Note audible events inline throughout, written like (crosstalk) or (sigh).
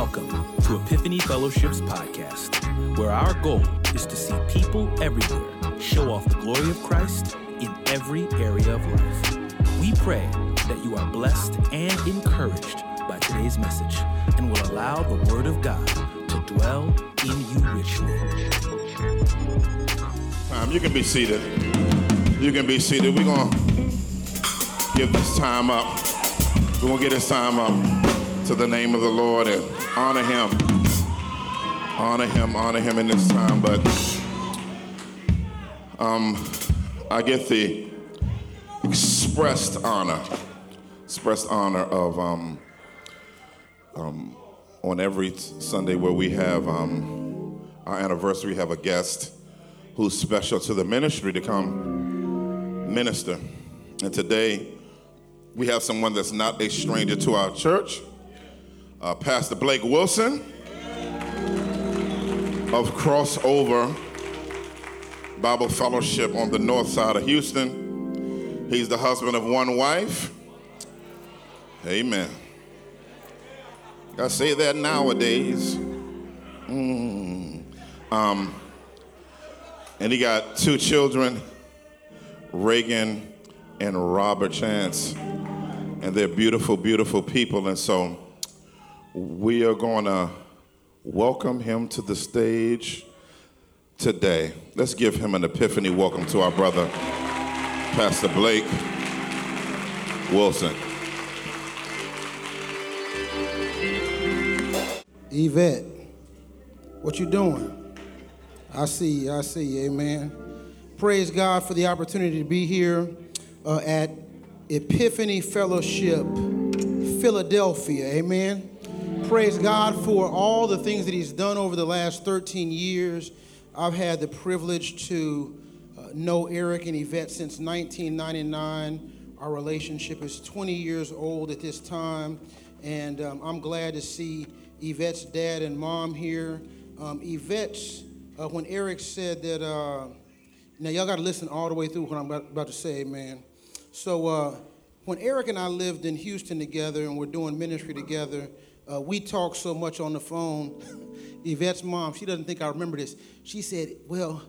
Welcome to Epiphany Fellowship's podcast, where our goal is to see people everywhere show off the glory of Christ in every area of life. We pray that you are blessed and encouraged by today's message and will allow the Word of God to dwell in you richly. Um, you can be seated. You can be seated. We're going to give this time up. We're going to get this time up to the name of the Lord and honor him. Honor him, honor him in this time. But um, I get the expressed honor, expressed honor of um, um, on every Sunday where we have um, our anniversary, we have a guest who's special to the ministry to come minister. And today we have someone that's not a stranger to our church uh, Pastor Blake Wilson of Crossover Bible Fellowship on the north side of Houston. He's the husband of one wife. Amen. I say that nowadays. Mm. Um, and he got two children, Reagan and Robert Chance. And they're beautiful, beautiful people. And so we are going to welcome him to the stage today. Let's give him an epiphany welcome to our brother, Pastor Blake Wilson. Yvette, what you doing? I see you, I see you, amen. Praise God for the opportunity to be here uh, at Epiphany Fellowship, Philadelphia, amen praise God for all the things that He's done over the last 13 years. I've had the privilege to uh, know Eric and Yvette since 1999. Our relationship is 20 years old at this time, and um, I'm glad to see Yvette's dad and mom here. Um, Yvette's, uh, when Eric said that, uh, now y'all got to listen all the way through what I'm about, to say, man. So, uh, when Eric and I lived in Houston together and we're doing ministry together, uh, we talk so much on the phone. (laughs) Yvette's mom, she doesn't think I remember this. She said, Well,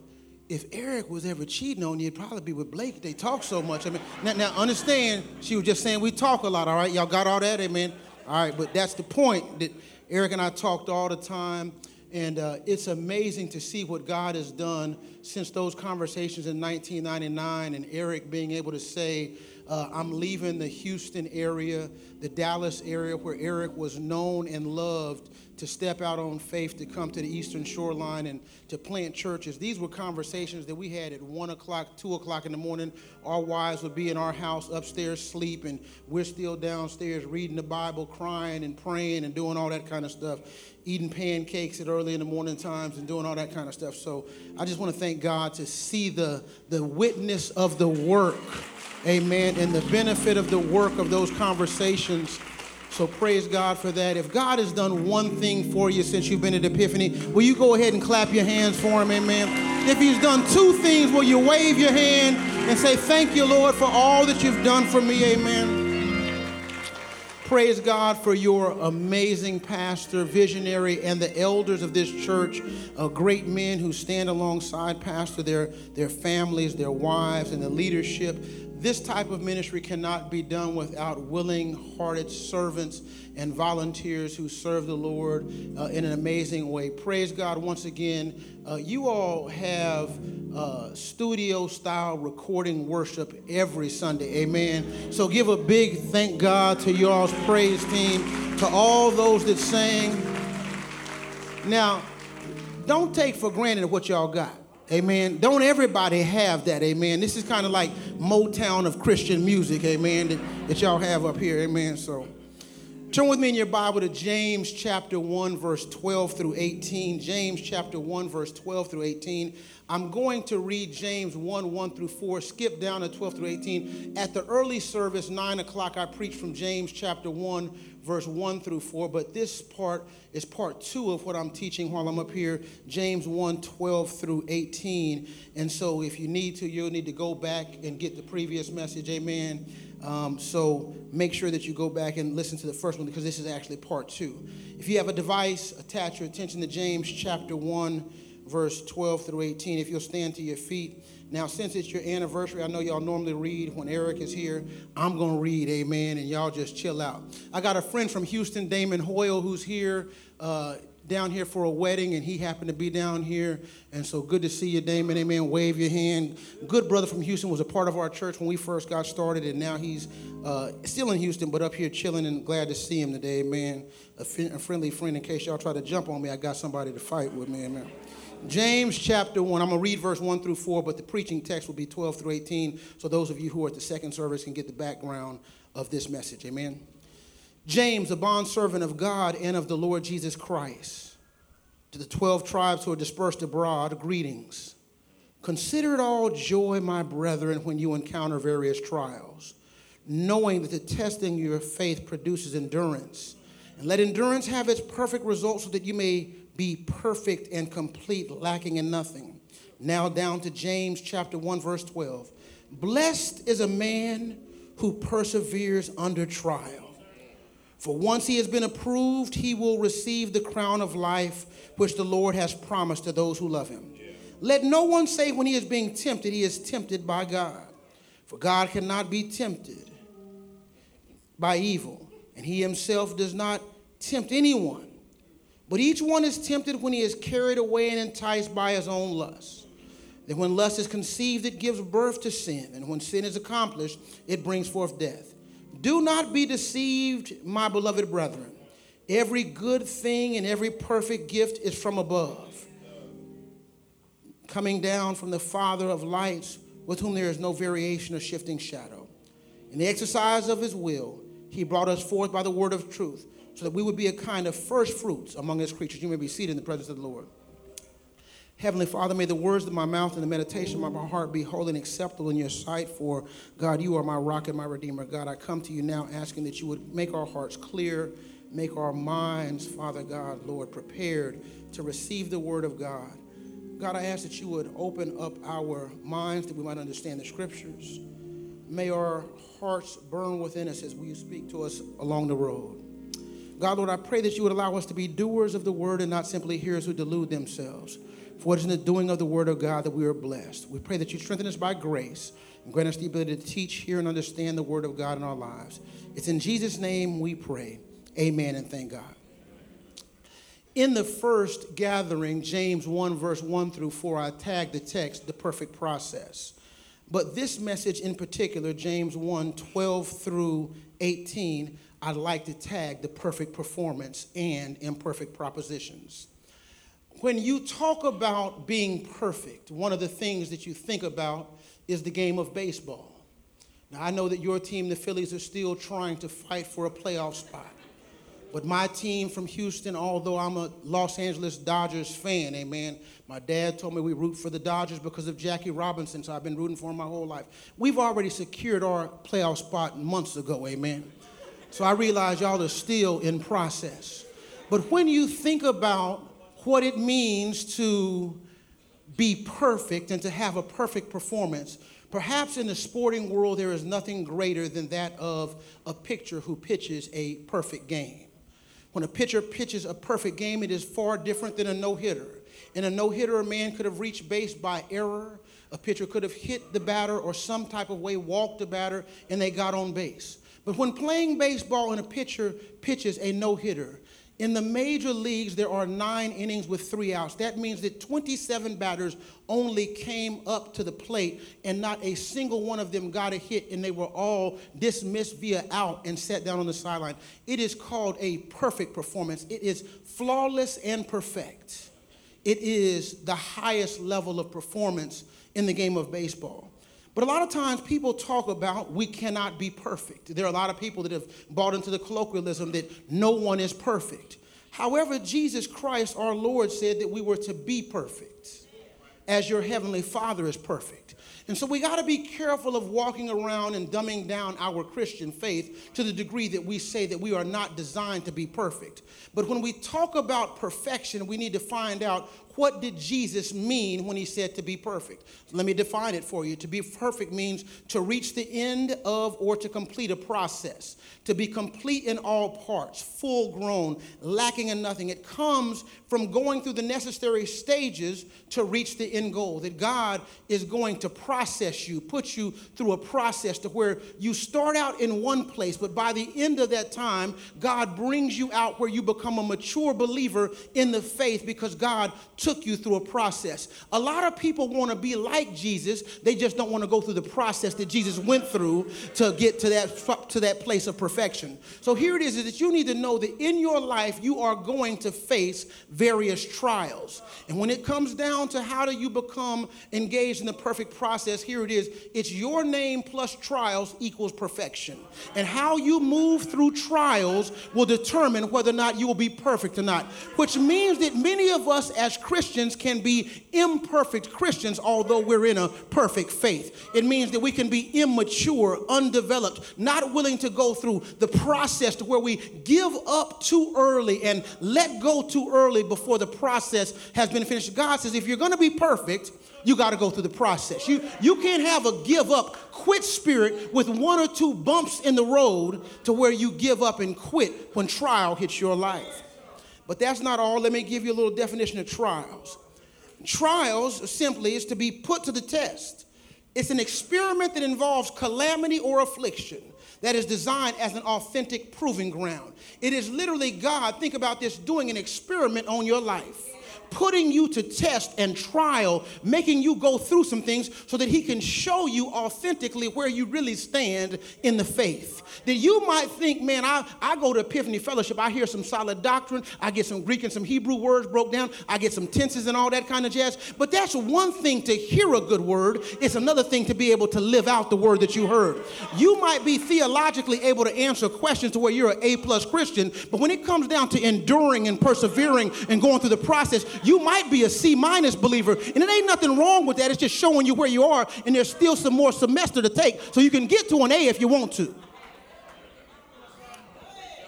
if Eric was ever cheating on you, it'd probably be with Blake. They talk so much. I mean, now, now understand, she was just saying we talk a lot, all right? Y'all got all that? Amen. All right, but that's the point that Eric and I talked all the time. And uh, it's amazing to see what God has done since those conversations in 1999 and Eric being able to say, uh, I'm leaving the Houston area, the Dallas area where Eric was known and loved to step out on faith to come to the Eastern Shoreline and to plant churches. These were conversations that we had at 1 o'clock, 2 o'clock in the morning. Our wives would be in our house upstairs sleeping. We're still downstairs reading the Bible, crying and praying and doing all that kind of stuff, eating pancakes at early in the morning times and doing all that kind of stuff. So I just want to thank God to see the, the witness of the work Amen. And the benefit of the work of those conversations. So praise God for that. If God has done one thing for you since you've been at Epiphany, will you go ahead and clap your hands for him? Amen. If he's done two things, will you wave your hand and say, Thank you, Lord, for all that you've done for me? Amen. Praise God for your amazing pastor, visionary, and the elders of this church, uh, great men who stand alongside pastor, their, their families, their wives, and the leadership this type of ministry cannot be done without willing hearted servants and volunteers who serve the Lord uh, in an amazing way. Praise God once again. Uh, you all have uh, studio style recording worship every Sunday. Amen. So give a big thank God to y'all's praise team, to all those that sang. Now, don't take for granted what y'all got. Amen. Don't everybody have that. Amen. This is kind of like Motown of Christian music. Amen. That, that y'all have up here. Amen. So turn with me in your Bible to James chapter 1, verse 12 through 18. James chapter 1, verse 12 through 18. I'm going to read James 1, 1 through 4, skip down to 12 through 18. At the early service, 9 o'clock, I preached from James chapter 1, verse 1 through 4, but this part is part two of what I'm teaching while I'm up here, James 1 12 through 18. And so if you need to, you'll need to go back and get the previous message, amen. Um, so make sure that you go back and listen to the first one because this is actually part two. If you have a device, attach your attention to James chapter 1, verse 12 through 18. If you'll stand to your feet. Now, since it's your anniversary, I know y'all normally read when Eric is here. I'm going to read, amen, and y'all just chill out. I got a friend from Houston, Damon Hoyle, who's here. Uh, down here for a wedding, and he happened to be down here. And so good to see you, Damon. Amen. Wave your hand. Good brother from Houston was a part of our church when we first got started, and now he's uh, still in Houston, but up here chilling and glad to see him today, man. A friendly friend in case y'all try to jump on me. I got somebody to fight with me, amen. James chapter 1, I'm going to read verse 1 through 4, but the preaching text will be 12 through 18. So those of you who are at the second service can get the background of this message. Amen. James, a bondservant of God and of the Lord Jesus Christ, to the 12 tribes who are dispersed abroad, greetings. Consider it all joy, my brethren, when you encounter various trials, knowing that the testing of your faith produces endurance. And let endurance have its perfect result so that you may be perfect and complete, lacking in nothing. Now, down to James chapter 1, verse 12. Blessed is a man who perseveres under trial. For once he has been approved, he will receive the crown of life which the Lord has promised to those who love him. Let no one say when he is being tempted, he is tempted by God. For God cannot be tempted by evil, and he himself does not tempt anyone. But each one is tempted when he is carried away and enticed by his own lust. Then, when lust is conceived, it gives birth to sin, and when sin is accomplished, it brings forth death. Do not be deceived, my beloved brethren. Every good thing and every perfect gift is from above, coming down from the Father of lights, with whom there is no variation or shifting shadow. In the exercise of his will, he brought us forth by the word of truth, so that we would be a kind of first fruits among his creatures. You may be seated in the presence of the Lord. Heavenly Father, may the words of my mouth and the meditation of my heart be holy and acceptable in your sight. For God, you are my rock and my redeemer. God, I come to you now asking that you would make our hearts clear, make our minds, Father God, Lord, prepared to receive the word of God. God, I ask that you would open up our minds that we might understand the scriptures. May our hearts burn within us as we speak to us along the road. God, Lord, I pray that you would allow us to be doers of the word and not simply hearers who delude themselves. For it is in the doing of the word of God that we are blessed. We pray that you strengthen us by grace and grant us the ability to teach, hear, and understand the word of God in our lives. It's in Jesus' name we pray. Amen and thank God. In the first gathering, James 1, verse 1 through 4, I tagged the text, the perfect process. But this message in particular, James 1, 12 through 18, I'd like to tag the perfect performance and imperfect propositions when you talk about being perfect, one of the things that you think about is the game of baseball. Now, I know that your team, the Phillies, are still trying to fight for a playoff spot. But my team from Houston, although I'm a Los Angeles Dodgers fan, amen, my dad told me we root for the Dodgers because of Jackie Robinson, so I've been rooting for him my whole life. We've already secured our playoff spot months ago, amen. So I realize y'all are still in process. But when you think about what it means to be perfect and to have a perfect performance. Perhaps in the sporting world, there is nothing greater than that of a pitcher who pitches a perfect game. When a pitcher pitches a perfect game, it is far different than a no hitter. In a no hitter, a man could have reached base by error. A pitcher could have hit the batter or some type of way walked the batter and they got on base. But when playing baseball and a pitcher pitches a no hitter, in the major leagues, there are nine innings with three outs. That means that 27 batters only came up to the plate, and not a single one of them got a hit, and they were all dismissed via out and sat down on the sideline. It is called a perfect performance. It is flawless and perfect. It is the highest level of performance in the game of baseball. But a lot of times people talk about we cannot be perfect. There are a lot of people that have bought into the colloquialism that no one is perfect. However, Jesus Christ, our Lord, said that we were to be perfect. as your heavenly Father is perfect. And so we got to be careful of walking around and dumbing down our Christian faith to the degree that we say that we are not designed to be perfect. But when we talk about perfection, we need to find out what did Jesus mean when he said to be perfect? Let me define it for you. To be perfect means to reach the end of or to complete a process, to be complete in all parts, full grown, lacking in nothing. It comes from going through the necessary stages to reach the end goal. That God is going to process you, put you through a process to where you start out in one place, but by the end of that time, God brings you out where you become a mature believer in the faith because God took you through a process. A lot of people want to be like Jesus, they just don't want to go through the process that Jesus went through to get to that, to that place of perfection. So here it is, is that you need to know that in your life you are going to face various trials. And when it comes down to how do you become engaged in the perfect process, here it is. It's your name plus trials equals perfection. And how you move through trials will determine whether or not you will be perfect or not. Which means that many of us as Christians can be imperfect Christians, although we're in a perfect faith. It means that we can be immature, undeveloped, not willing to go through the process to where we give up too early and let go too early before the process has been finished. God says, if you're going to be perfect, you got to go through the process. You, you can't have a give up, quit spirit with one or two bumps in the road to where you give up and quit when trial hits your life. But that's not all. Let me give you a little definition of trials. Trials simply is to be put to the test. It's an experiment that involves calamity or affliction that is designed as an authentic proving ground. It is literally God, think about this, doing an experiment on your life putting you to test and trial, making you go through some things so that He can show you authentically where you really stand in the faith. That you might think, man, I, I go to Epiphany Fellowship, I hear some solid doctrine, I get some Greek and some Hebrew words broke down, I get some tenses and all that kind of jazz. But that's one thing to hear a good word, it's another thing to be able to live out the word that you heard. You might be theologically able to answer questions to where you're an A plus Christian, but when it comes down to enduring and persevering and going through the process, you might be a C minus believer, and it ain't nothing wrong with that. It's just showing you where you are, and there's still some more semester to take, so you can get to an A if you want to.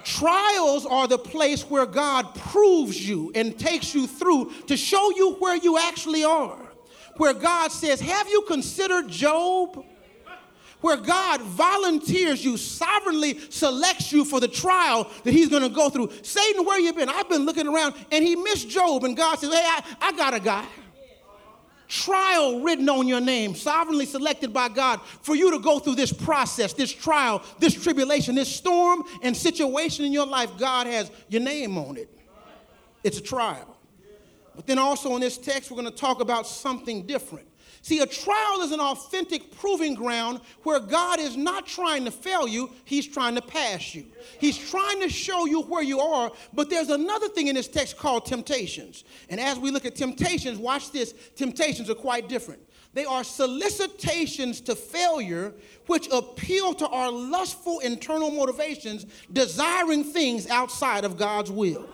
Trials are the place where God proves you and takes you through to show you where you actually are. Where God says, Have you considered Job? Where God volunteers you, sovereignly selects you for the trial that he's going to go through. Satan, where you been? I've been looking around and he missed Job, and God says, Hey, I, I got a guy. Trial written on your name, sovereignly selected by God for you to go through this process, this trial, this tribulation, this storm and situation in your life. God has your name on it. It's a trial. But then also in this text, we're going to talk about something different. See, a trial is an authentic proving ground where God is not trying to fail you, He's trying to pass you. He's trying to show you where you are, but there's another thing in this text called temptations. And as we look at temptations, watch this temptations are quite different. They are solicitations to failure which appeal to our lustful internal motivations, desiring things outside of God's will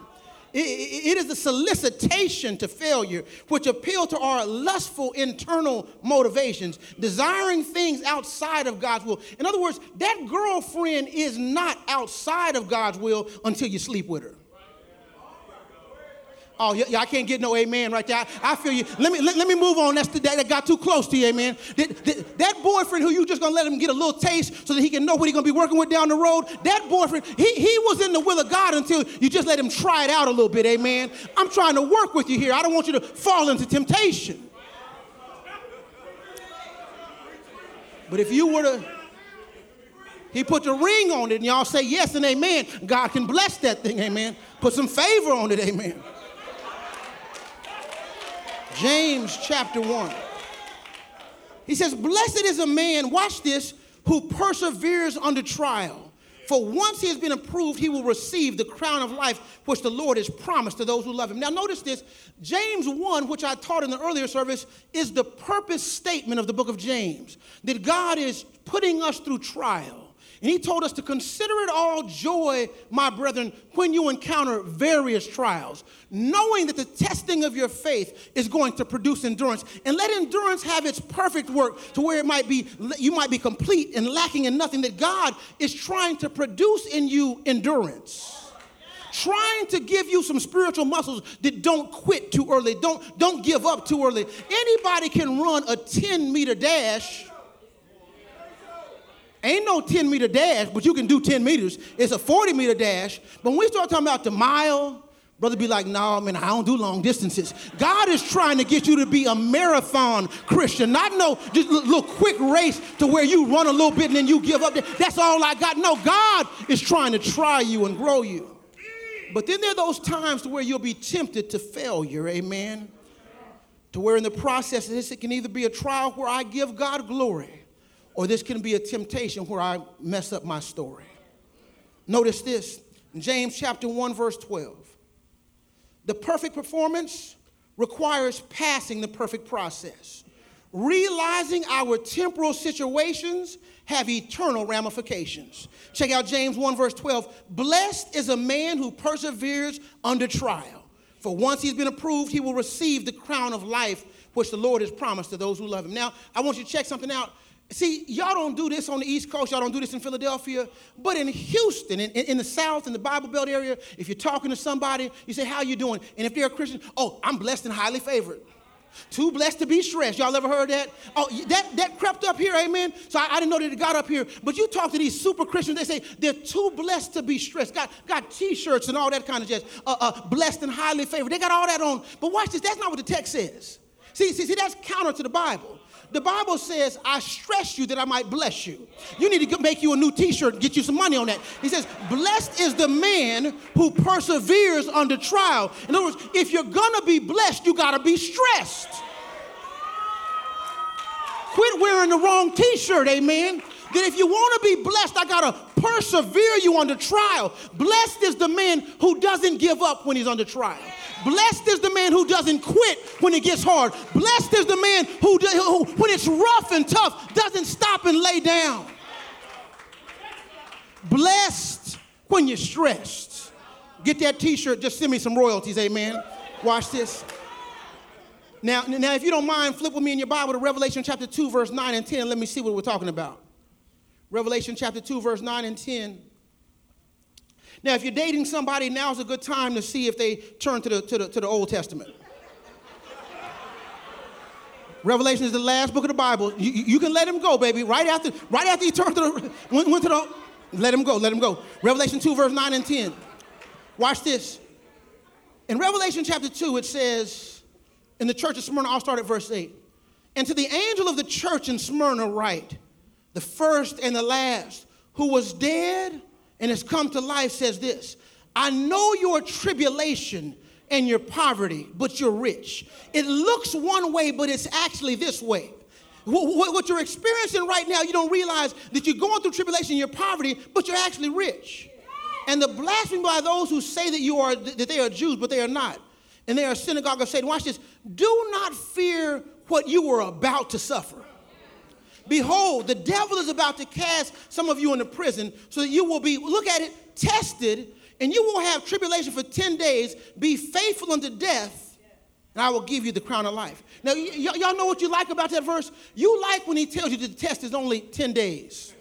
it is a solicitation to failure, which appeal to our lustful internal motivations, desiring things outside of God's will. In other words, that girlfriend is not outside of God's will until you sleep with her. Oh, yeah, I can't get no amen right there. I, I feel you. Let me, let, let, me move on. That's the, that got too close to you, amen. That, that, that, boyfriend who you just gonna let him get a little taste so that he can know what he's gonna be working with down the road, that boyfriend, he, he was in the will of God until you just let him try it out a little bit, amen. I'm trying to work with you here. I don't want you to fall into temptation. But if you were to, he put the ring on it and y'all say yes and amen, God can bless that thing, amen. Put some favor on it, amen. James chapter 1. He says, Blessed is a man, watch this, who perseveres under trial. For once he has been approved, he will receive the crown of life which the Lord has promised to those who love him. Now, notice this James 1, which I taught in the earlier service, is the purpose statement of the book of James that God is putting us through trial. And he told us to consider it all joy, my brethren, when you encounter various trials, knowing that the testing of your faith is going to produce endurance. And let endurance have its perfect work to where it might be you might be complete and lacking in nothing that God is trying to produce in you endurance trying to give you some spiritual muscles that don't quit too early, don't, don't give up too early. Anybody can run a 10 meter dash. Ain't no 10 meter dash, but you can do 10 meters. It's a 40 meter dash. But when we start talking about the mile, brother be like, no, man, I don't do long distances. God is trying to get you to be a marathon Christian, not no just little quick race to where you run a little bit and then you give up. That's all I got. No, God is trying to try you and grow you. But then there are those times to where you'll be tempted to failure, amen. To where in the process this it can either be a trial where I give God glory, or this can be a temptation where I mess up my story. Notice this James chapter 1, verse 12. The perfect performance requires passing the perfect process, realizing our temporal situations have eternal ramifications. Check out James 1, verse 12. Blessed is a man who perseveres under trial. For once he's been approved, he will receive the crown of life which the Lord has promised to those who love him. Now, I want you to check something out. See, y'all don't do this on the East Coast, y'all don't do this in Philadelphia, but in Houston, in, in, the South, in the Bible Belt area, if you're talking to somebody, you say, How you doing? And if they're a Christian, oh, I'm blessed and highly favored. Too blessed to be stressed. Y'all ever heard that? Oh, that, that crept up here, amen? So I, I, didn't know that it got up here. But you talk to these super Christians, they say they're too blessed to be stressed. Got, got t-shirts and all that kind of jazz. Uh, uh, blessed and highly favored. They got all that on. But watch this. That's not what the text says. See, see, see, that's counter to the Bible. The Bible says, I stress you that I might bless you. You need to make you a new t shirt and get you some money on that. He says, Blessed is the man who perseveres under trial. In other words, if you're gonna be blessed, you gotta be stressed. Quit wearing the wrong t shirt, amen. That if you wanna be blessed, I gotta persevere you under trial. Blessed is the man who doesn't give up when he's under trial. Blessed is the man who doesn't quit when it gets hard. Blessed is the man who, who, when it's rough and tough, doesn't stop and lay down. Blessed when you're stressed. Get that t shirt, just send me some royalties, amen. Watch this. Now, now, if you don't mind, flip with me in your Bible to Revelation chapter 2, verse 9 and 10. Let me see what we're talking about. Revelation chapter 2, verse 9 and 10. Now, if you're dating somebody, now's a good time to see if they turn to the, to the, to the Old Testament. Revelation is the last book of the Bible. You, you, can let him go, baby. Right after, right after you turn to the, went, went to the, let him go, let him go. Revelation 2, verse 9 and 10. Watch this. In Revelation chapter 2, it says, in the church of Smyrna, I'll start at verse 8. And to the angel of the church in Smyrna, write, the first and the last, who was dead and has come to life says this I know your tribulation and your poverty, but you're rich. It looks one way, but it's actually this way. What you're experiencing right now, you don't realize that you're going through tribulation and your poverty, but you're actually rich. And the blasphemy by those who say that you are that they are Jews, but they are not, and they are a synagogue of Satan. Watch this. Do not fear what you were about to suffer. Behold, the devil is about to cast some of you into prison so that you will be, look at it, tested, and you will have tribulation for 10 days. Be faithful unto death, and I will give you the crown of life. Now, y- y- y'all know what you like about that verse? You like when he tells you the test is only 10 days.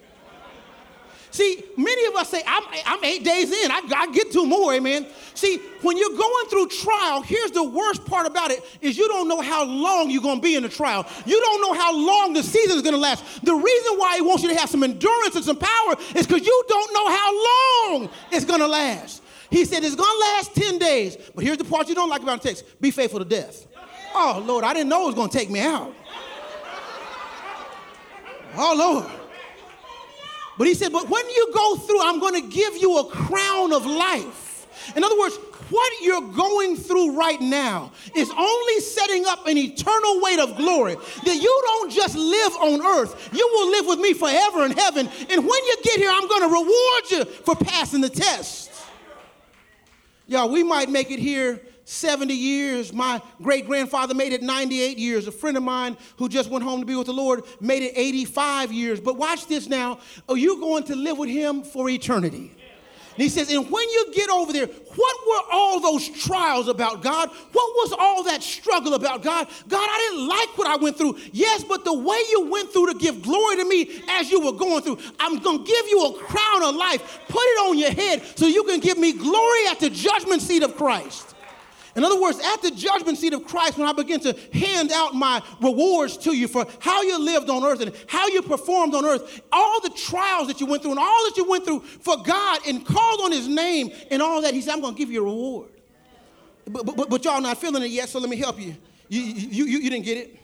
See, many of us say, I'm, I'm eight days in, I, I get two more, amen. See, when you're going through trial, here's the worst part about it is you don't know how long you're going to be in the trial. You don't know how long the season is going to last. The reason why he wants you to have some endurance and some power is because you don't know how long it's going to last. He said it's going to last 10 days. But here's the part you don't like about the text be faithful to death. Oh, Lord, I didn't know it was going to take me out. Oh, Lord. But he said, But when you go through, I'm going to give you a crown of life. In other words, what you're going through right now is only setting up an eternal weight of glory that you don't just live on earth, you will live with me forever in heaven. And when you get here, I'm going to reward you for passing the test. Y'all, we might make it here 70 years. My great grandfather made it 98 years. A friend of mine who just went home to be with the Lord made it 85 years. But watch this now. Are you going to live with him for eternity? And he says, and when you get over there, what were all those trials about, God? What was all that struggle about, God? God, I didn't like what I went through. Yes, but the way you went through to give glory to me as you were going through, I'm going to give you a crown of life. Put it on your head so you can give me glory at the judgment seat of Christ. In other words, at the judgment seat of Christ, when I begin to hand out my rewards to you for how you lived on earth and how you performed on earth, all the trials that you went through and all that you went through for God and called on his name and all that, he said, I'm going to give you a reward. But, but, but y'all not feeling it yet, so let me help you. You, you, you, you didn't get it.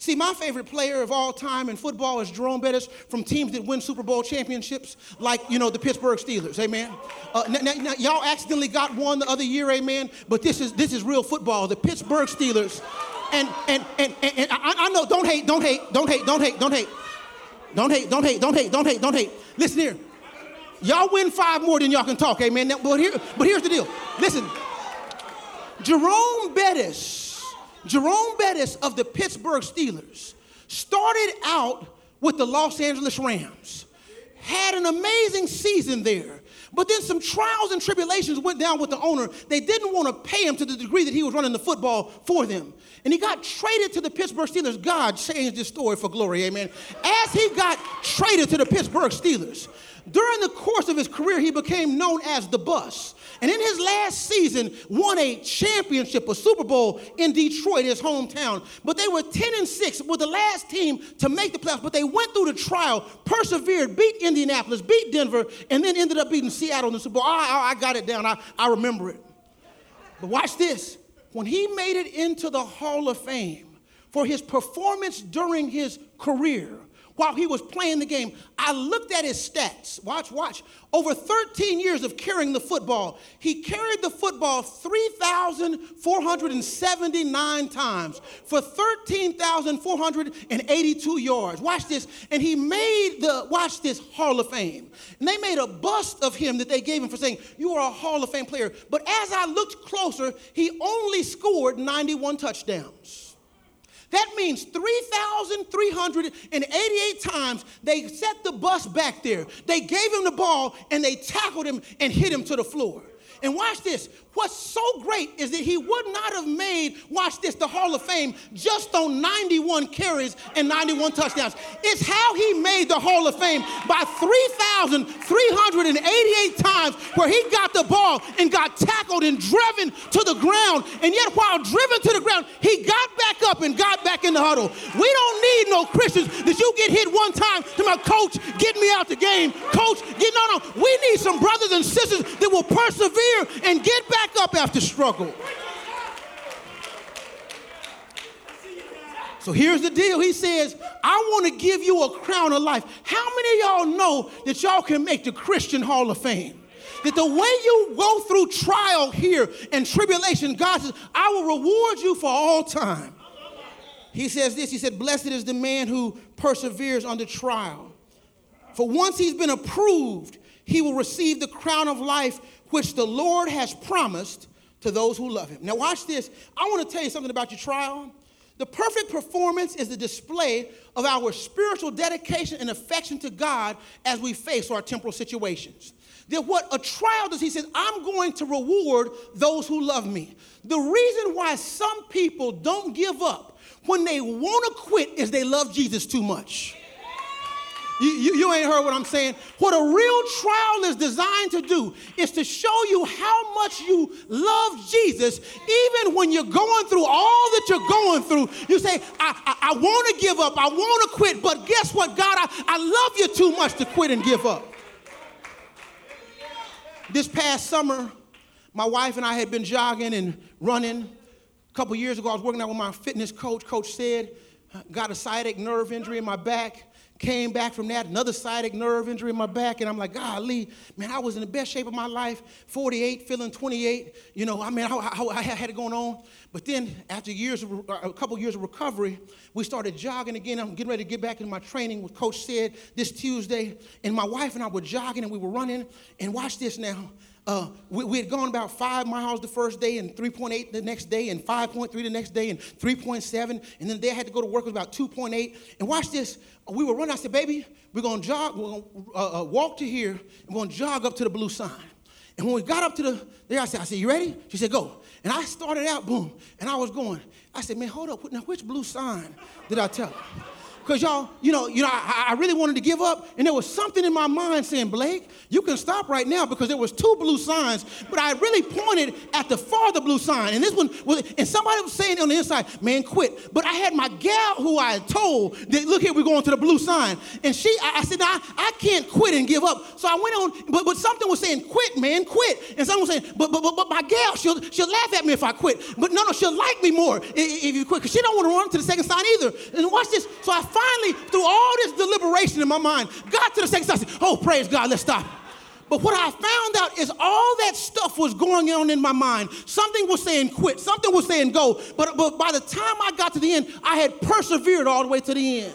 See, my favorite player of all time in football is Jerome Bettis from teams that win Super Bowl championships, like, you know, the Pittsburgh Steelers, amen? Uh, now, now, now, y'all accidentally got one the other year, amen? But this is, this is real football, the Pittsburgh Steelers. And, and, and, and, and I, I know, don't hate, don't hate, don't hate, don't hate, don't hate. Don't hate, don't hate, don't hate, don't hate, don't hate. Listen here. Y'all win five more than y'all can talk, amen? Now, but, here, but here's the deal. Listen, Jerome Bettis Jerome Bettis of the Pittsburgh Steelers started out with the Los Angeles Rams, had an amazing season there. But then some trials and tribulations went down with the owner. They didn't want to pay him to the degree that he was running the football for them. And he got traded to the Pittsburgh Steelers. God changed his story for glory, amen. As he got traded to the Pittsburgh Steelers, during the course of his career, he became known as the bus. And in his last season, won a championship, a Super Bowl in Detroit, his hometown. But they were 10 and 6, were the last team to make the playoffs. But they went through the trial, persevered, beat Indianapolis, beat Denver, and then ended up beating Seattle in the Super Bowl. I, I, I got it down. I, I remember it. But watch this. When he made it into the Hall of Fame for his performance during his career, while he was playing the game, I looked at his stats. Watch, watch. Over 13 years of carrying the football, he carried the football 3,479 times for 13,482 yards. Watch this. And he made the, watch this, Hall of Fame. And they made a bust of him that they gave him for saying, You are a Hall of Fame player. But as I looked closer, he only scored 91 touchdowns. That means 3,388 times they set the bus back there. They gave him the ball and they tackled him and hit him to the floor. And watch this. What's so great is that he would not have made, watch this, the Hall of Fame just on 91 carries and 91 touchdowns. It's how he made the Hall of Fame by 3,388 times where he got the ball and got tackled and driven to the ground. And yet, while driven to the ground, he got back up and got back in the huddle. We don't need no Christians that you get hit one time to my coach, get me out the game. Coach, get no, no. We need some brothers and sisters that will persevere and get back back up after struggle. So here's the deal. He says, I want to give you a crown of life. How many of y'all know that y'all can make the Christian Hall of Fame? That the way you go through trial here and tribulation, God says, I will reward you for all time. He says this He said, Blessed is the man who perseveres under trial. For once he's been approved, he will receive the crown of life which the Lord has promised to those who love him. Now, watch this. I want to tell you something about your trial. The perfect performance is the display of our spiritual dedication and affection to God as we face our temporal situations. That what a trial does, he says, I'm going to reward those who love me. The reason why some people don't give up when they want to quit is they love Jesus too much. You, you, you, ain't heard what I'm saying. What a real trial is designed to do is to show you how much you love Jesus, even when you're going through all that you're going through. You say, I, I, I want to give up, I want to quit, but guess what, God, I, I love you too much to quit and give up. This past summer, my wife and I had been jogging and running. A couple years ago, I was working out with my fitness coach. Coach said, got a sciatic nerve injury in my back. Came back from that, another sciatic nerve injury in my back, and I'm like, golly, man, I was in the best shape of my life, 48, feeling 28. You know, I mean, I, I, I had it going on. But then, after years, of, uh, a couple years of recovery, we started jogging again. I'm getting ready to get back into my training. What Coach said this Tuesday, and my wife and I were jogging and we were running. And watch this now. Uh, we, we, had gone about five miles the first day and 3.8 the next day and 5.3 the next day and 3.7 and then the day I had to go to work was about 2.8 and watch this. We were running. I said baby we're gonna jog we're gonna uh, uh, walk to here. We're gonna jog up to the blue sign. And when we got up to the there I said I said you ready? She said go. And I started out boom and I was going. I said man hold up. Now which blue sign did I tell? her because y'all, you know, you know, I, I, really wanted to give up, and there was something in my mind saying, Blake, you can stop right now because there was two blue signs, but I really pointed at the farther blue sign, and this one was, and somebody was saying on the inside, man, quit. But I had my gal who I told that, look here, we're going to the blue sign, and she, I, I said, I, I can't quit and give up. So I went on, but, but something was saying, quit, man, quit, and someone was saying, but but but, but my gal, she'll she'll laugh at me if I quit, but no, no, she'll like me more if, if you quit, because she don't want to run to the second sign either. And watch this. So I finally, through all this deliberation in my mind, got to the second side. Oh, praise God, let's stop. But what I found out is all that stuff was going on in my mind. Something was saying quit, something was saying go. But, but by the time I got to the end, I had persevered all the way to the end.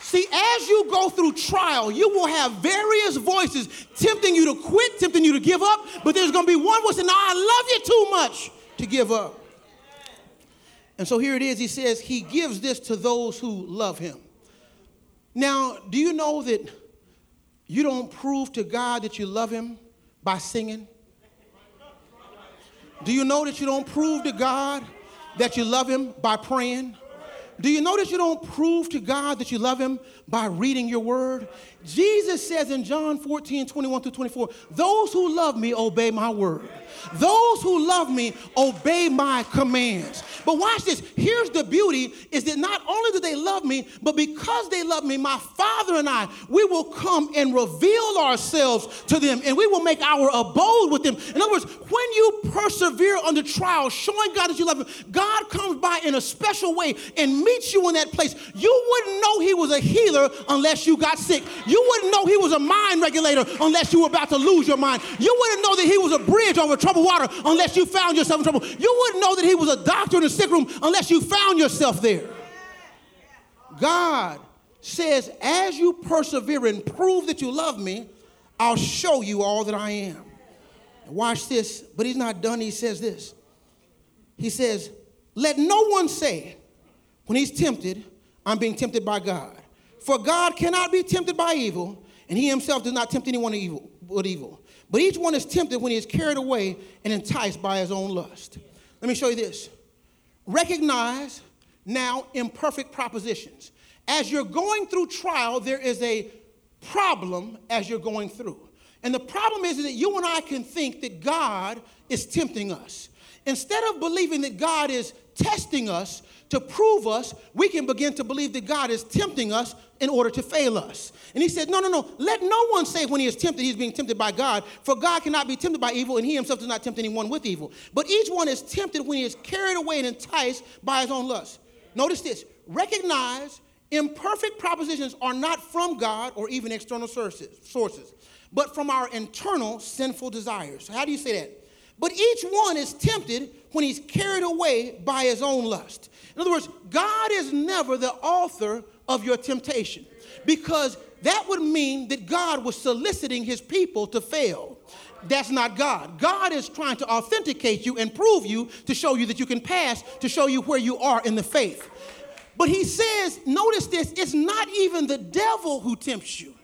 See, as you go through trial, you will have various voices tempting you to quit, tempting you to give up, but there's going to be one voice saying, No, I love you too much to give up. And so here it is. He says, He gives this to those who love Him. Now, do you know that you don't prove to God that you love Him by singing? Do you know that you don't prove to God that you love Him by praying? Do you know that you don't prove to God that you love Him by reading your word? Jesus says in John 14, 21 through 24, those who love me obey my word. Those who love me obey my commands. But watch this. Here's the beauty is that not only do they love me, but because they love me, my Father and I, we will come and reveal ourselves to them and we will make our abode with them. In other words, when you persevere under trial, showing God that you love him, God comes by in a special way and meets you in that place. You wouldn't know he was a healer unless you got sick. You wouldn't know he was a mind regulator unless you were about to lose your mind. You wouldn't know that he was a bridge over troubled water unless you found yourself in trouble. You wouldn't know that he was a doctor in the sick room unless you found yourself there. God says, as you persevere and prove that you love me, I'll show you all that I am. Watch this, but he's not done. He says this. He says, Let no one say when he's tempted, I'm being tempted by God. For God cannot be tempted by evil, and he himself does not tempt anyone evil, with evil. But each one is tempted when he is carried away and enticed by his own lust. Let me show you this. Recognize now imperfect propositions. As you're going through trial, there is a problem as you're going through. And the problem is that you and I can think that God is tempting us. Instead of believing that God is testing us to prove us, we can begin to believe that God is tempting us in order to fail us. And he said, No, no, no. Let no one say when he is tempted, he's being tempted by God. For God cannot be tempted by evil, and he himself does not tempt anyone with evil. But each one is tempted when he is carried away and enticed by his own lust. Notice this recognize imperfect propositions are not from God or even external sources, sources, but from our internal sinful desires. So How do you say that? But each one is tempted when he's carried away by his own lust. In other words, God is never the author of your temptation because that would mean that God was soliciting his people to fail. That's not God. God is trying to authenticate you and prove you to show you that you can pass, to show you where you are in the faith. But he says, notice this, it's not even the devil who tempts you.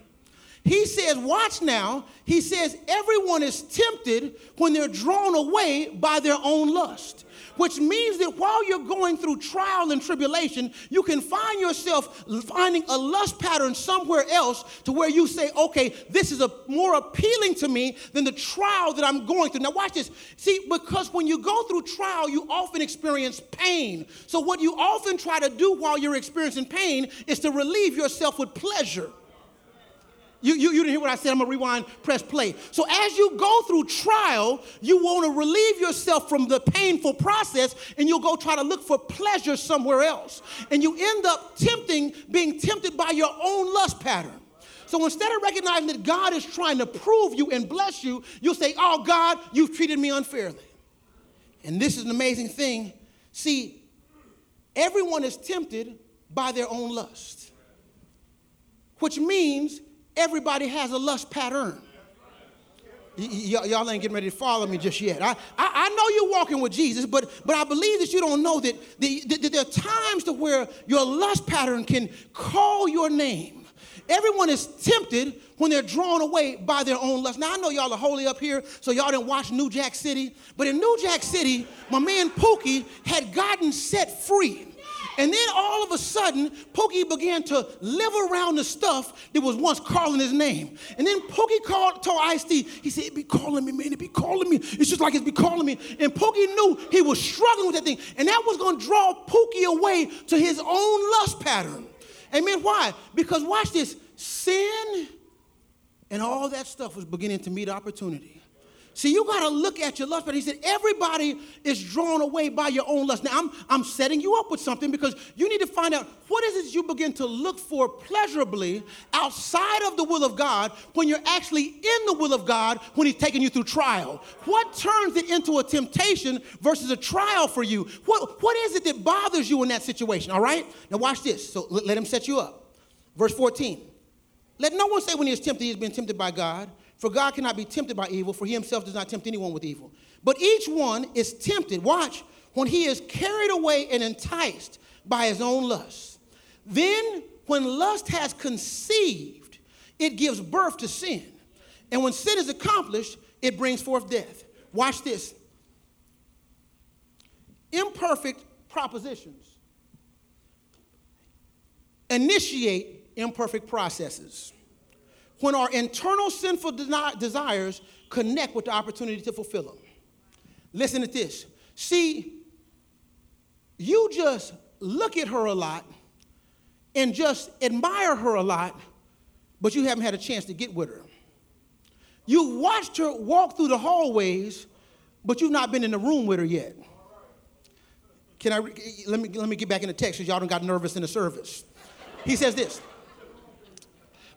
He says, watch now. He says, everyone is tempted when they're drawn away by their own lust which means that while you're going through trial and tribulation, you can find yourself finding a lust pattern somewhere else to where you say, okay, this is a, more appealing to me than the trial that I'm going through. Now, watch this. See, because when you go through trial, you often experience pain. So, what you often try to do while you're experiencing pain is to relieve yourself with pleasure. You, you, you didn't hear what I said. I'm going to rewind, press play. So, as you go through trial, you want to relieve yourself from the painful process and you'll go try to look for pleasure somewhere else. And you end up tempting, being tempted by your own lust pattern. So instead of recognizing that God is trying to prove you and bless you, you'll say, Oh, God, you've treated me unfairly. And this is an amazing thing. See, everyone is tempted by their own lust, which means everybody has a lust pattern. Y- y- y'all ain't getting ready to follow me just yet. I, I, I know you're walking with Jesus, but, but I believe that you don't know that, the, that there are times to where your lust pattern can call your name. Everyone is tempted when they're drawn away by their own lust. Now, I know y'all are holy up here, so y'all didn't watch New Jack City, but in New Jack City, my man Pookie had gotten set free. And then all of a sudden, Pookie began to live around the stuff that was once calling his name. And then Pookie called, told Ice-T, he said, it be calling me, man, it be calling me. It's just like it's be calling me. And Pookie knew he was struggling with that thing. And that was going to draw Pookie away to his own lust pattern. Amen. Why? Because watch this sin and all that stuff was beginning to meet opportunity. See, you got to look at your lust. But he said, everybody is drawn away by your own lust. Now, I'm, I'm setting you up with something because you need to find out what is it you begin to look for pleasurably outside of the will of God when you're actually in the will of God when he's taking you through trial. What turns it into a temptation versus a trial for you? What, what is it that bothers you in that situation? All right? Now, watch this. So let, let him set you up. Verse 14. Let no one say when he is tempted, he has been tempted by God. For God cannot be tempted by evil, for he himself does not tempt anyone with evil. But each one is tempted, watch, when he is carried away and enticed by his own lust. Then, when lust has conceived, it gives birth to sin. And when sin is accomplished, it brings forth death. Watch this. Imperfect propositions initiate imperfect processes when our internal sinful desires connect with the opportunity to fulfill them. Listen to this. See, you just look at her a lot and just admire her a lot, but you haven't had a chance to get with her. You watched her walk through the hallways, but you've not been in the room with her yet. Can I let me let me get back in the text because y'all don't got nervous in the service. He says this.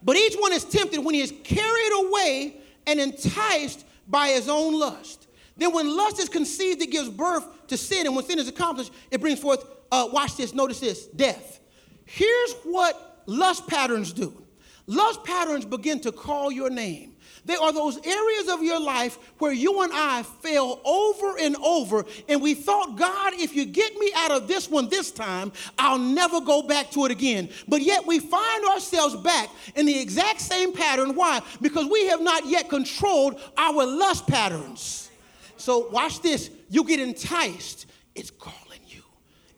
But each one is tempted when he is carried away and enticed by his own lust. Then, when lust is conceived, it gives birth to sin. And when sin is accomplished, it brings forth, uh, watch this, notice this, death. Here's what lust patterns do lust patterns begin to call your name. They are those areas of your life where you and I fail over and over, and we thought, God, if you get me out of this one this time, I'll never go back to it again. But yet we find ourselves back in the exact same pattern. Why? Because we have not yet controlled our lust patterns. So, watch this. You get enticed, it's calling you.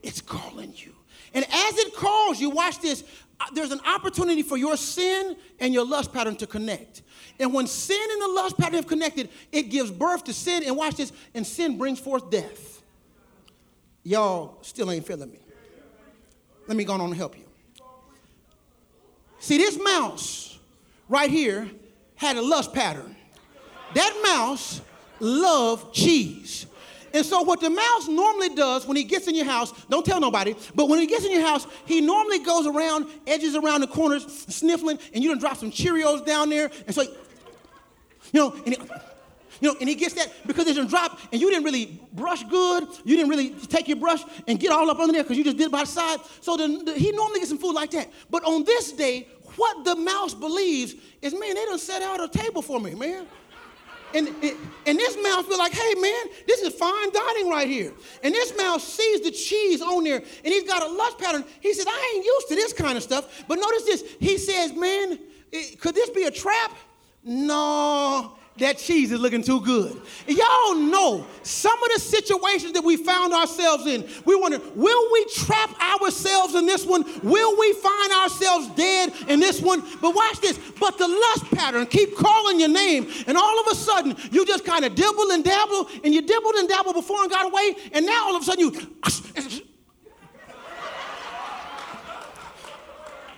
It's calling you. And as it calls you, watch this. Uh, there's an opportunity for your sin and your lust pattern to connect. And when sin and the lust pattern have connected, it gives birth to sin. And watch this, and sin brings forth death. Y'all still ain't feeling me. Let me go on and help you. See, this mouse right here had a lust pattern. That mouse loved cheese. And so, what the mouse normally does when he gets in your house, don't tell nobody, but when he gets in your house, he normally goes around, edges around the corners, sniffling, and you done drop some Cheerios down there. And so, you know, and he, you know, and he gets that because it's a drop and you didn't really brush good. You didn't really take your brush and get all up under there because you just did it by the side. So the, the, he normally gets some food like that. But on this day, what the mouse believes is, man, they done set out a table for me, man. And, and this mouse be like, hey man, this is fine dining right here. And this mouse sees the cheese on there and he's got a lust pattern. He says, I ain't used to this kind of stuff. But notice this. He says, man, could this be a trap? No, that cheese is looking too good. Y'all know some of the situations that we found ourselves in. We wonder, will we trap ourselves in this one? Will we find ourselves dead in this one? But watch this. But the lust pattern keep calling your name, and all of a sudden you just kind of dibble and dabble, and you dibbled and dabbled before and got away, and now all of a sudden you (sniffs)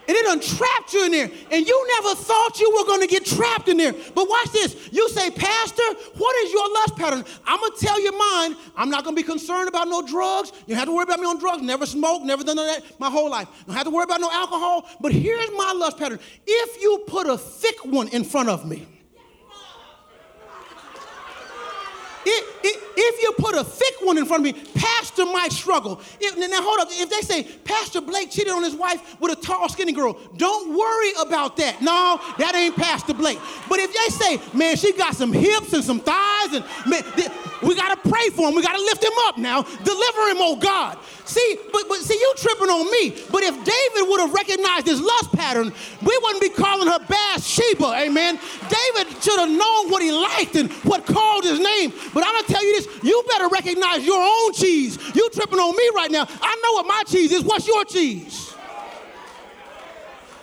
And it done trapped you in there. And you never thought you were going to get trapped in there. But watch this. You say, Pastor, what is your lust pattern? I'm going to tell you mine. I'm not going to be concerned about no drugs. You don't have to worry about me on drugs. Never smoked, never done that my whole life. Don't have to worry about no alcohol. But here's my lust pattern. If you put a thick one in front of me, it, it, if you put a thick one in front of me, Pastor might struggle. If, now, hold up. If they say, Pastor Blake cheated on his wife with a tall, skinny girl, don't worry about that. No, that ain't Pastor Blake. But if they say, man, she got some hips and some thighs, and man, we got to pray for him. We got to lift him up now. Deliver him, oh God. See, but, but see, you tripping on me. But if David would have recognized his lust pattern, we wouldn't be calling her Bathsheba, amen. David should have known what he liked and what called his name. But I'm gonna tell you this, you better recognize your own cheese. You tripping on me right now. I know what my cheese is. What's your cheese?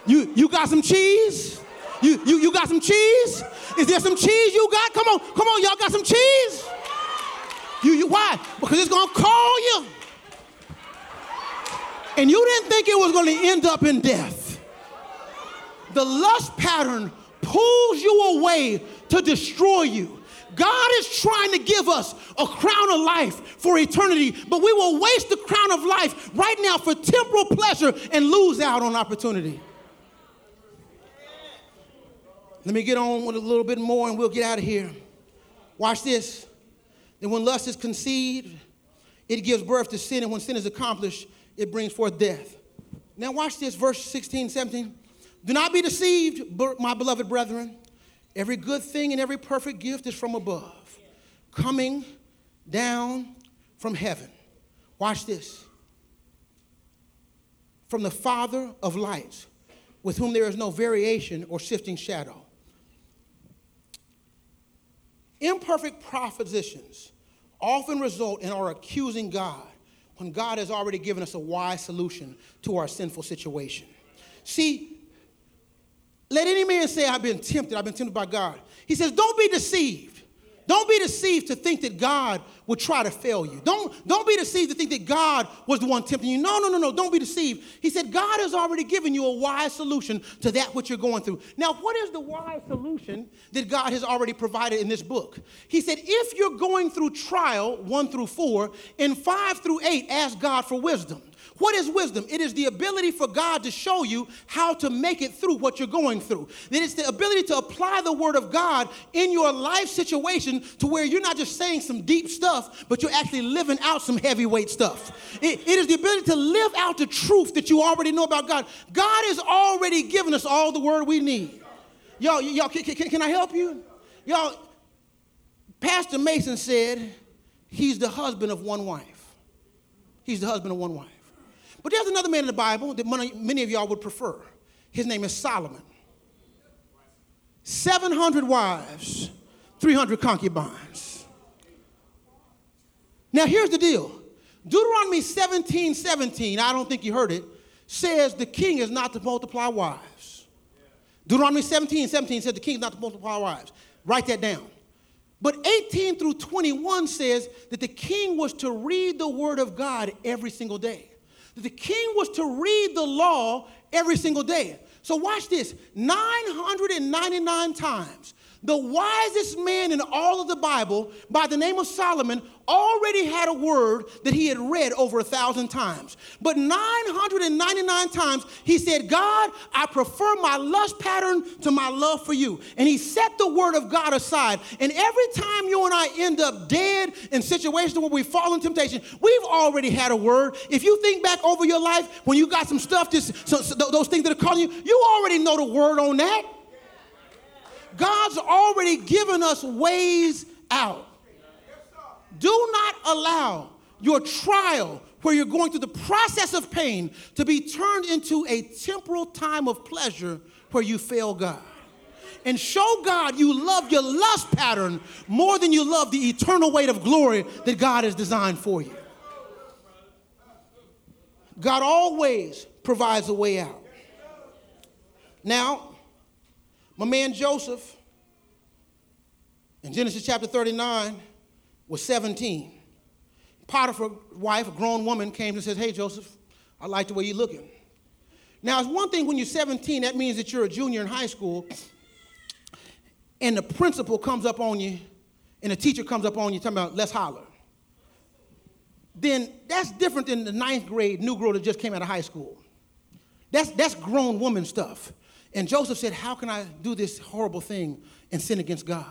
You you got some cheese? You you you got some cheese? Is there some cheese you got? Come on, come on, y'all got some cheese? You, you why? Because it's gonna call you. And you didn't think it was gonna end up in death. The lust pattern pulls you away to destroy you. God is trying to give us a crown of life for eternity, but we will waste the crown of life right now for temporal pleasure and lose out on opportunity. Let me get on with a little bit more and we'll get out of here. Watch this. Then, when lust is conceived, it gives birth to sin, and when sin is accomplished, it brings forth death. Now, watch this, verse 16, 17. Do not be deceived, my beloved brethren. Every good thing and every perfect gift is from above, coming down from heaven. Watch this. From the Father of lights, with whom there is no variation or shifting shadow. Imperfect propositions often result in our accusing God when God has already given us a wise solution to our sinful situation. See, let any man say, I've been tempted, I've been tempted by God. He says, Don't be deceived. Don't be deceived to think that God would try to fail you. Don't, don't be deceived to think that God was the one tempting you. No, no, no, no. Don't be deceived. He said, God has already given you a wise solution to that which you're going through. Now, what is the wise solution that God has already provided in this book? He said, if you're going through trial, one through four, and five through eight, ask God for wisdom. What is wisdom? It is the ability for God to show you how to make it through what you're going through. It is the ability to apply the word of God in your life situation to where you're not just saying some deep stuff, but you're actually living out some heavyweight stuff. it, it is the ability to live out the truth that you already know about God. God has already given us all the word we need. Y'all, y'all, can, can, can I help you? Y'all, Pastor Mason said he's the husband of one wife. He's the husband of one wife. But there's another man in the Bible that many of y'all would prefer. His name is Solomon. 700 wives, 300 concubines. Now, here's the deal Deuteronomy 17 17, I don't think you heard it, says the king is not to multiply wives. Deuteronomy 17 17 said the king is not to multiply wives. Write that down. But 18 through 21 says that the king was to read the word of God every single day the king was to read the law every single day. So watch this 999 times the wisest man in all of the Bible, by the name of Solomon, already had a word that he had read over a thousand times. But 999 times he said, God, I prefer my lust pattern to my love for you. And he set the word of God aside. And every time you and I end up dead in situations where we fall in temptation, we've already had a word. If you think back over your life when you got some stuff, just so, so those things that are calling you, you already know the word on that. God's already given us ways out. Do not allow your trial, where you're going through the process of pain, to be turned into a temporal time of pleasure where you fail God. And show God you love your lust pattern more than you love the eternal weight of glory that God has designed for you. God always provides a way out. Now, my man Joseph, in Genesis chapter 39, was 17. Potiphar's wife, a grown woman, came and says, Hey, Joseph, I like the way you're looking. Now, it's one thing when you're 17, that means that you're a junior in high school, and the principal comes up on you, and the teacher comes up on you talking about, let's holler. Then that's different than the ninth grade new girl that just came out of high school. That's, that's grown woman stuff. And Joseph said, How can I do this horrible thing and sin against God?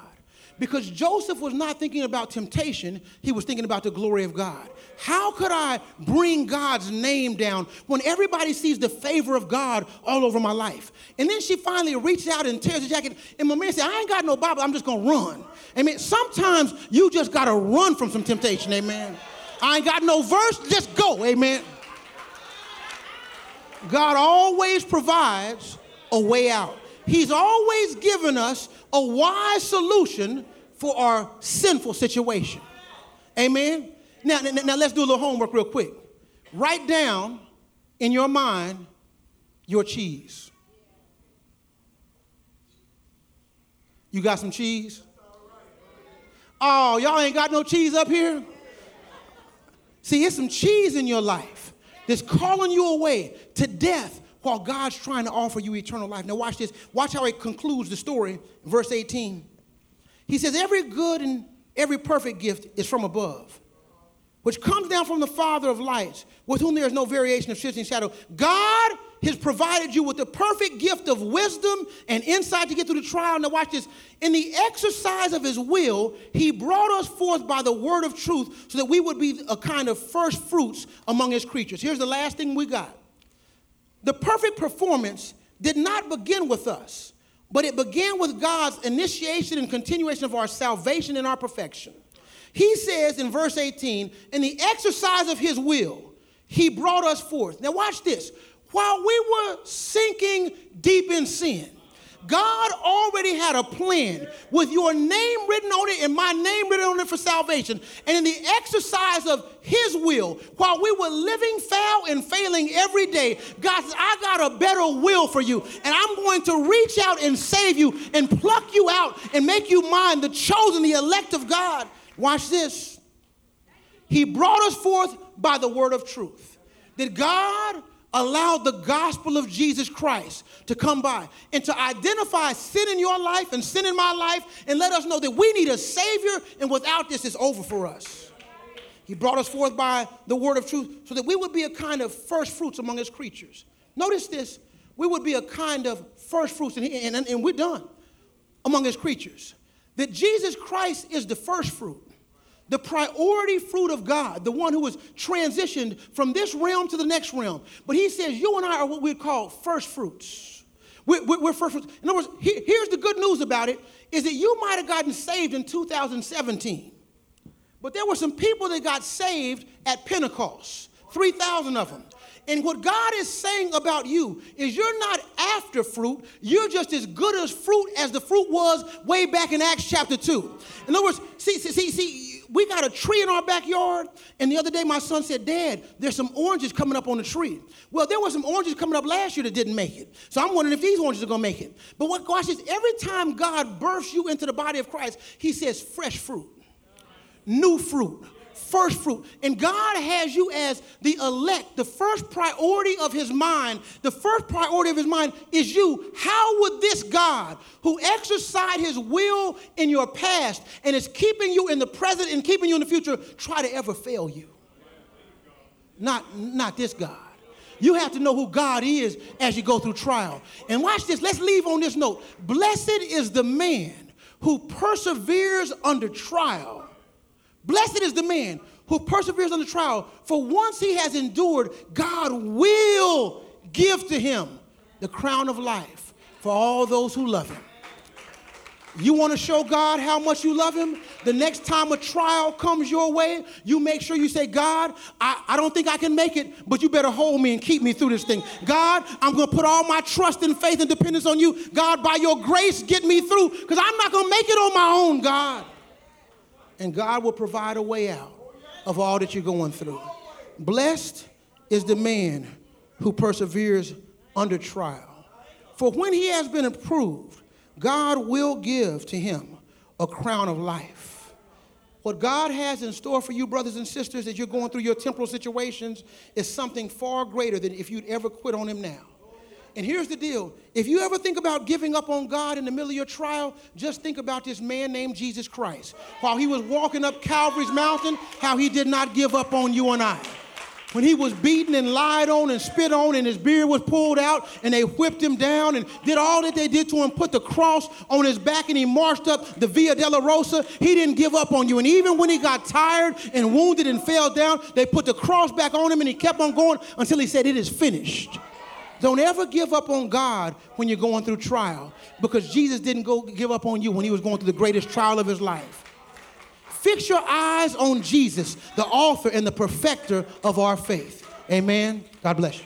Because Joseph was not thinking about temptation, he was thinking about the glory of God. How could I bring God's name down when everybody sees the favor of God all over my life? And then she finally reached out and tears the jacket. And my man said, I ain't got no Bible, I'm just gonna run. Amen. Sometimes you just gotta run from some temptation, amen. I ain't got no verse, just go, amen. God always provides a way out. He's always given us a wise solution for our sinful situation. Amen. Now, now, now let's do a little homework real quick. Write down in your mind your cheese. You got some cheese? Oh, y'all ain't got no cheese up here? See, it's some cheese in your life that's calling you away to death while God's trying to offer you eternal life. Now, watch this. Watch how it concludes the story, verse 18. He says, Every good and every perfect gift is from above, which comes down from the Father of lights, with whom there is no variation of shifting shadow. God has provided you with the perfect gift of wisdom and insight to get through the trial. Now, watch this. In the exercise of his will, he brought us forth by the word of truth so that we would be a kind of first fruits among his creatures. Here's the last thing we got the perfect performance did not begin with us, but it began with God's initiation and continuation of our salvation and our perfection. He says in verse 18, in the exercise of his will, he brought us forth. Now, watch this. While we were sinking deep in sin, God already had a plan with your name written on it and my name written on it for salvation. And in the exercise of His will, while we were living foul and failing every day, God said, I got a better will for you. And I'm going to reach out and save you and pluck you out and make you mine, the chosen, the elect of God. Watch this. He brought us forth by the word of truth. Did God allowed the gospel of Jesus Christ to come by and to identify sin in your life and sin in my life and let us know that we need a Savior, and without this, it's over for us. He brought us forth by the word of truth so that we would be a kind of first fruits among his creatures. Notice this we would be a kind of first fruits, and, and, and we're done among his creatures. That Jesus Christ is the first fruit the priority fruit of God, the one who was transitioned from this realm to the next realm. But he says, You and I are what we call first fruits. We're, we're, first fruits. In other words, he, here's the good news about it is that you might have gotten saved in 2017. But there were some people that got saved at Pentecost, 3,000 of them. And what God is saying about you is you're not after fruit, you're just as good as fruit as the fruit was way back in Acts chapter 2. In other words, see, see, see, see we got a tree in our backyard, and the other day my son said, Dad, there's some oranges coming up on the tree. Well, there were some oranges coming up last year that didn't make it. So I'm wondering if these oranges are gonna make it. But what God says, every time God births you into the body of Christ, He says fresh fruit, new fruit, first fruit. And God has you as the elect. The first priority of his mind, the first priority of his mind is you. How would this God, who exercised his will in your past and is keeping you in the present and keeping you in the future, try to ever fail you? Not, not this God. You have to know who God is as you go through trial. And watch this. Let's leave on this note. Blessed is the man who perseveres under trial Blessed is the man who perseveres under trial, for once he has endured, God will give to him the crown of life for all those who love him. You want to show God how much you love Him? The next time a trial comes your way, you make sure you say, God, I, I don't think I can make it, but you better hold me and keep me through this thing. God, I'm going to put all my trust and faith and dependence on you. God, by your grace, get me through because I'm not going to make it on my own, God and God will provide a way out of all that you're going through. Blessed is the man who perseveres under trial. For when he has been approved, God will give to him a crown of life. What God has in store for you, brothers and sisters, as you're going through your temporal situations, is something far greater than if you'd ever quit on him now. And here's the deal if you ever think about giving up on God in the middle of your trial, just think about this man named Jesus Christ. While he was walking up Calvary's mountain, how he did not give up on you and I. when he was beaten and lied on and spit on and his beard was pulled out and they whipped him down and did all that they did to him, put the cross on his back and he marched up the Via Dolorosa, he didn't give up on you. And even when he got tired and wounded and fell down, they put the cross back on him and he kept on going until he said, It is finished. Don't ever give up on God when you're going through trial because Jesus didn't go give up on you when he was going through the greatest trial of his life. Fix your eyes on Jesus, the author and the perfecter of our faith. Amen. God bless you.